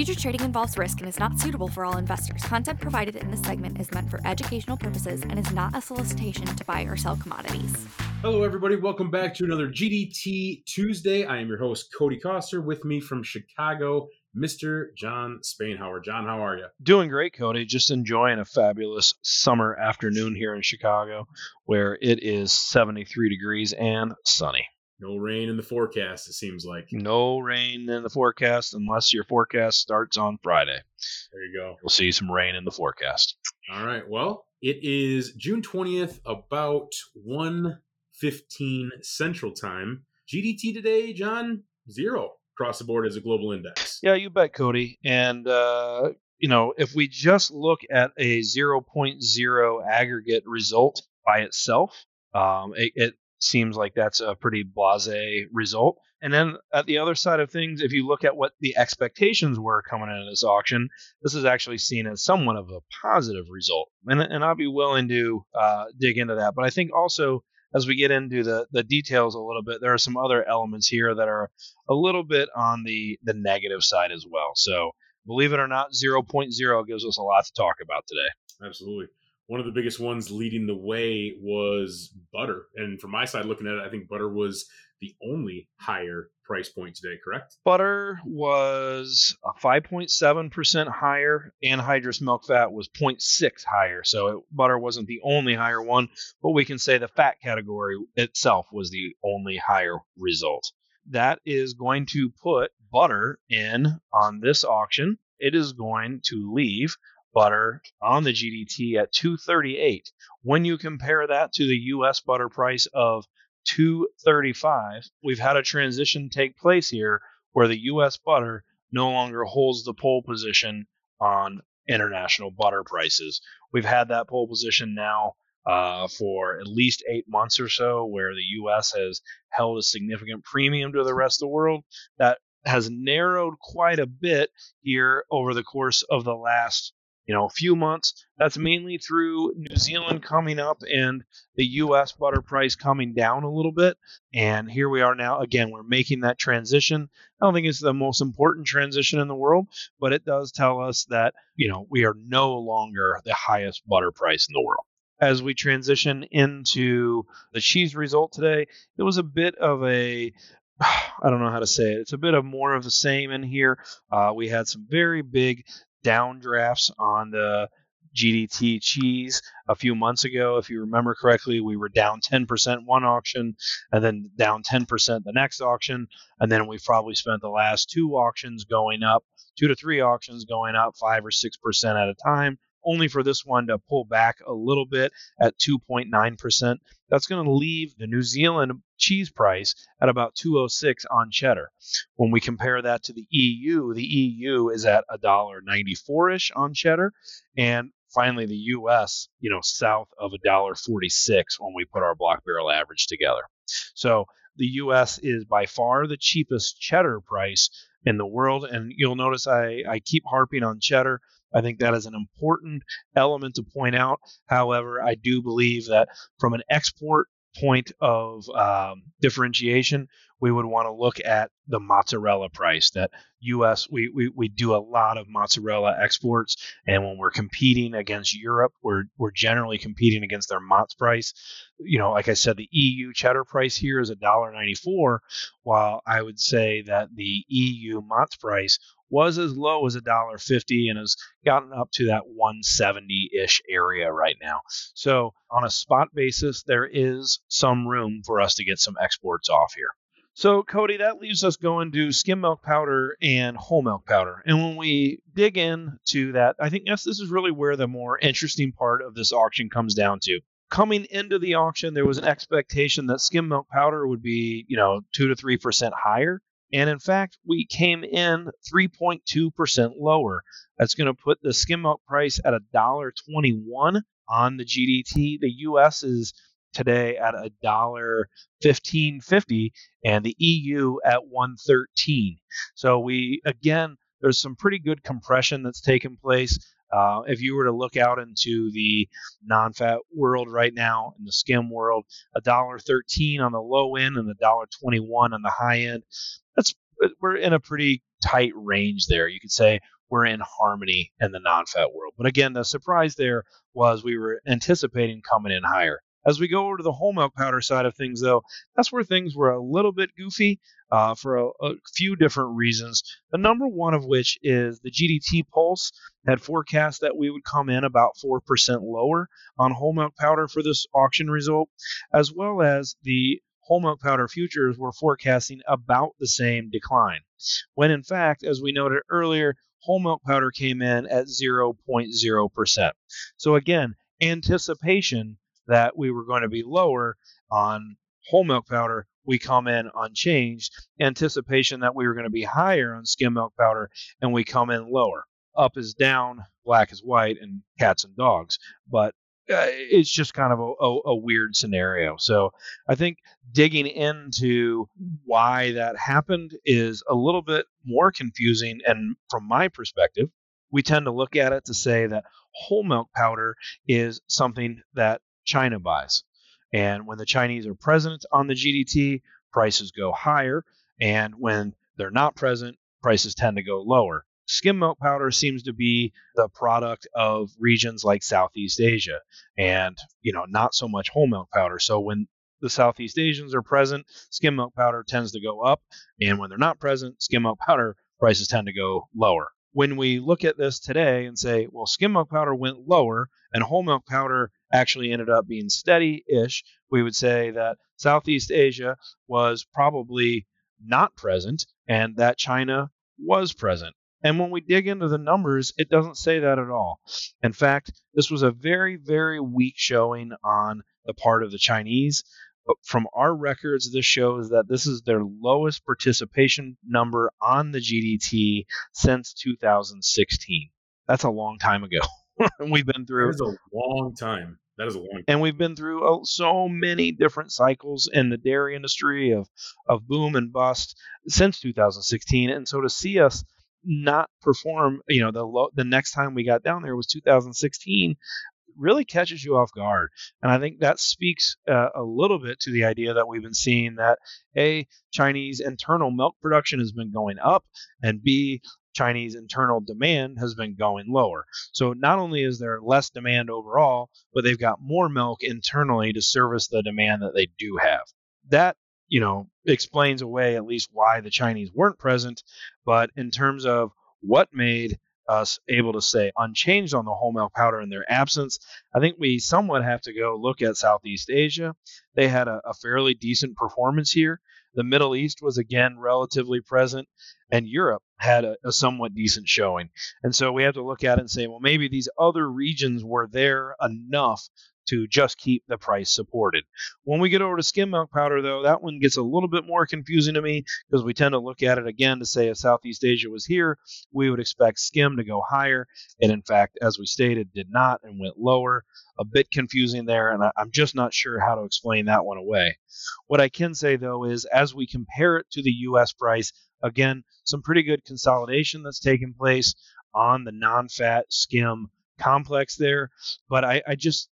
Future trading involves risk and is not suitable for all investors. Content provided in this segment is meant for educational purposes and is not a solicitation to buy or sell commodities. Hello, everybody. Welcome back to another GDT Tuesday. I am your host, Cody Koster. With me from Chicago, Mr. Jon Spainhour. Jon, how are you? Doing great, Cody. Just enjoying a fabulous summer afternoon here in Chicago where it is 73 degrees and sunny. No rain in the forecast, it seems like. No rain in the forecast unless your forecast starts on Friday. There you go. We'll see some rain in the forecast. All right. Well, it is June 20th, about 1:15 Central Time. GDT today, Jon, zero across the board as a global index. Yeah, you bet, Cody. And uh, you know, if we just look at a 0.0 aggregate result by itself, um, it, it seems like that's a pretty blase result. And then at the other side of things, if you look at what the expectations were coming into this auction, this is actually seen as somewhat of a positive result. And, and I'll be willing to uh, dig into that. But I think also as we get into the, the details a little bit, there are some other elements here that are a little bit on the, the negative side as well. So believe it or not, 0.0 gives us a lot to talk about today. Absolutely one of the biggest ones leading the way was butter. And from my side looking at it, I think butter was the only higher price point today, correct? Butter was uh, 5.7% higher. Anhydrous milk fat was 0.6 higher. So it, butter wasn't the only higher one, but we can say the fat category itself was the only higher result. That is going to put butter in on this auction. It is going to leave butter on the GDT at 238. When you compare that to the US butter price of 235, we've had a transition take place here where the US butter no longer holds the pole position on international butter prices. We've had that pole position now uh, for at least eight months or so, where the U.S. has held a significant premium to the rest of the world. That has narrowed quite a bit here over the course of the last you know, a few months. That's mainly through New Zealand coming up and the U.S. butter price coming down a little bit. And here we are now. Again, we're making that transition. I don't think it's the most important transition in the world, but it does tell us that, you know, we are no longer the highest butter price in the world as we transition into the cheese result today, it was a bit of a I don't know how to say it. It's a bit of more of the same in here. Uh, we had some very big downdrafts on the GDT cheese a few months ago. If you remember correctly, we were down 10% one auction and then down 10% the next auction. And then we've probably spent the last two auctions going up, two to three auctions going up five or 6% at a time only for this one to pull back a little bit at 2.9%. That's going to leave the New Zealand cheese price at about 206 on cheddar. When we compare that to the EU, the EU is at $1.94ish on cheddar and finally the US, you know, south of $1.46 when we put our block barrel average together. So, the US is by far the cheapest cheddar price in the world and you'll notice I I keep harping on cheddar I think that is an important element to point out. However, I do believe that from an export point of um, differentiation, we would want to look at the mozzarella price. That U.S. We, we we do a lot of mozzarella exports, and when we're competing against Europe, we're we're generally competing against their mozz price. You know, like I said, the EU cheddar price here is a dollar ninety four, while I would say that the EU mozz price was as low as a dollar fifty and has gotten up to that 170 ish area right now. So on a spot basis, there is some room for us to get some exports off here. So, Cody, that leaves us going to skim milk powder and whole milk powder. And when we dig into that, I think yes, this is really where the more interesting part of this auction comes down to. Coming into the auction, there was an expectation that skim milk powder would be, you know, two to three percent higher. And in fact, we came in 3.2% lower. That's going to put the skim milk price at $1.21 on the GDT. The US is today at a dollar fifteen fifty, and the EU at one thirteen. So we again, there's some pretty good compression that's taken place. Uh, if you were to look out into the non-fat world right now, in the skim world, a dollar thirteen on the low end and a dollar twenty-one on the high end. That's we're in a pretty tight range there. You could say we're in harmony in the non-fat world. But again, the surprise there was we were anticipating coming in higher. As we go over to the whole milk powder side of things, though, that's where things were a little bit goofy uh, for a, a, few different reasons. The number one of which is the GDT Pulse had forecast that we would come in about 4% lower on whole milk powder for this auction result, as well as the whole milk powder futures were forecasting about the same decline. When in fact, as we noted earlier, whole milk powder came in at 0.0%. So again, anticipation that we were going to be lower on whole milk powder, we come in unchanged. Anticipation that we were going to be higher on skim milk powder, and we come in lower. Up is down, black is white, and cats and dogs. But uh, it's just kind of a, a, a, weird scenario. So I think digging into why that happened is a little bit more confusing. And from my perspective, we tend to look at it to say that whole milk powder is something that China buys. And when the Chinese are present on the GDT, prices go higher. And when they're not present, prices tend to go lower. Skim milk powder seems to be the product of regions like Southeast Asia and, you know, not so much whole milk powder. So when the Southeast Asians are present, skim milk powder tends to go up. And when they're not present, skim milk powder prices tend to go lower. When we look at this today and say, well, skim milk powder went lower and whole milk powder actually ended up being steady ish, we would say that Southeast Asia was probably not present and that China was present. And when we dig into the numbers, it doesn't say that at all. In fact, this was a very, very weak showing on the part of the Chinese. But from our records, this shows that this is their lowest participation number on the GDT since 2016. That's a long time ago. we've been through. That is a long time. That is a long. Time. And we've been through oh, so many different cycles in the dairy industry of of boom and bust since 2016, and so to see us not perform, you know, the lo- the next time we got down there was 2016 really catches you off guard. And I think that speaks uh, a little bit to the idea that we've been seeing that A, Chinese internal milk production has been going up, and B, Chinese internal demand has been going lower. So not only is there less demand overall, but they've got more milk internally to service the demand that they do have. That, you know, explains away at least why the Chinese weren't present. But in terms of what made us able to say unchanged on the whole milk powder in their absence, I think we somewhat have to go look at Southeast Asia. They had a, a fairly decent performance here. The Middle East was again relatively present, and Europe had a, a, somewhat decent showing. And so we have to look at it and say, well, maybe these other regions were there enough to just keep the price supported. When we get over to skim milk powder, though, that one gets a little bit more confusing to me because we tend to look at it again to say if Southeast Asia was here, we would expect skim to go higher. And in fact, as we stated, did not and went lower. A bit confusing there, and I'm just not sure how to explain that one away. What I can say, though, is as we compare it to the US price, again, some pretty good consolidation that's taken place on the non fat skim complex there. But I, I just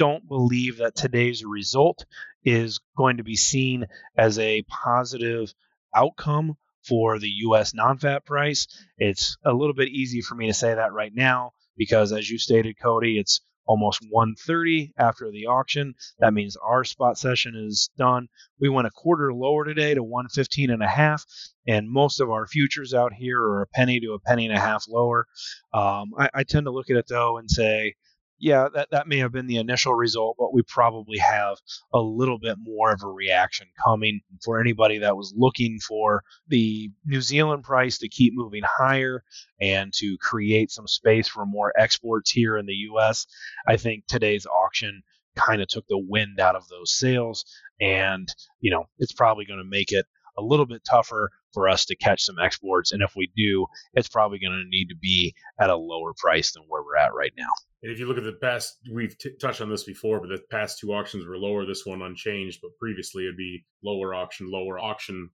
don't believe that today's result is going to be seen as a positive outcome for the US non fat price. It's a little bit easy for me to say that right now because, as you stated, Cody, it's almost 130 after the auction. That means our spot session is done. We went a quarter lower today to 115 and a half, and most of our futures out here are a penny to a penny and a half lower. Um, I, I tend to look at it though and say, yeah, that, that may have been the initial result, but we probably have a little bit more of a reaction coming for anybody that was looking for the New Zealand price to keep moving higher and to create some space for more exports here in the U.S. I think today's auction kind of took the wind out of those sails, and you know it's probably going to make it a little bit tougher for us to catch some exports. And if we do, it's probably going to need to be at a lower price than where we're at right now. And if you look at the past, we've t- touched on this before, but the past two auctions were lower. This one unchanged, but previously it'd be lower auction, lower auction,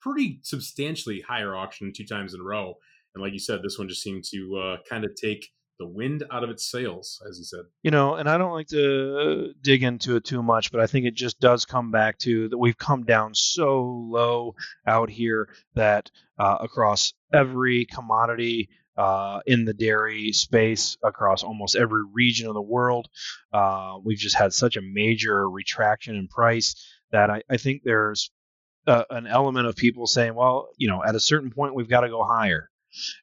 pretty substantially higher auction two times in a row. And like you said, this one just seemed to uh, kind of take the wind out of its sails, as you said. You know, and I don't like to dig into it too much, but I think it just does come back to that we've come down so low out here that uh, across every commodity uh, in the dairy space across almost every region of the world. Uh, we've just had such a major retraction in price that I, I think there's uh, an element of people saying, well, you know, at a certain point we've got to go higher,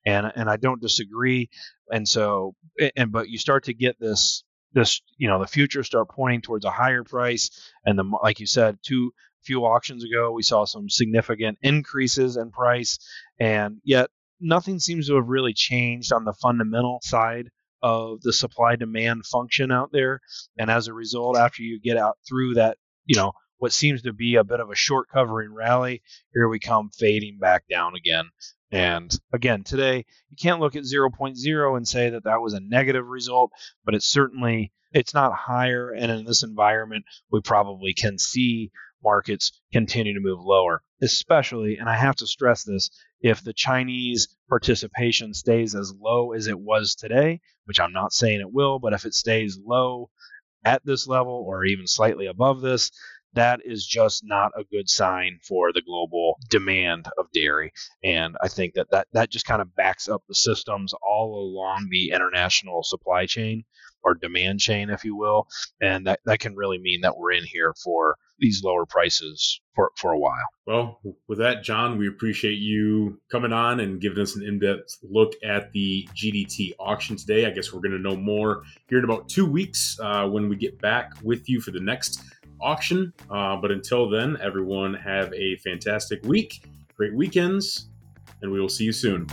and and I don't disagree. And so, and but you start to get this this you know the future start pointing towards a higher price, and the like you said, two few auctions ago we saw some significant increases in price, and yet nothing seems to have really changed on the fundamental side of the supply demand function out there. And as a result, after you get out through that, you know, what seems to be a bit of a short covering rally, here we come fading back down again. And again, today you can't look at 0.0 and say that that was a negative result, but it's certainly it's not higher. And in this environment, we probably can see markets continue to move lower, especially, and I have to stress this, if the Chinese participation stays as low as it was today, which I'm not saying it will, but if it stays low at this level or even slightly above this, that is just not a good sign for the global demand of dairy. And I think that that, that just kind of backs up the systems all along the international supply chain or demand chain, if you will. And that, that can really mean that we're in here for these lower prices for, for a while. Well, with that, Jon, we appreciate you coming on and giving us an in depth look at the GDT auction today. I guess we're going to know more here in about two weeks uh, when we get back with you for the next auction. Uh, but until then, everyone have a fantastic week, great weekends, and we will see you soon.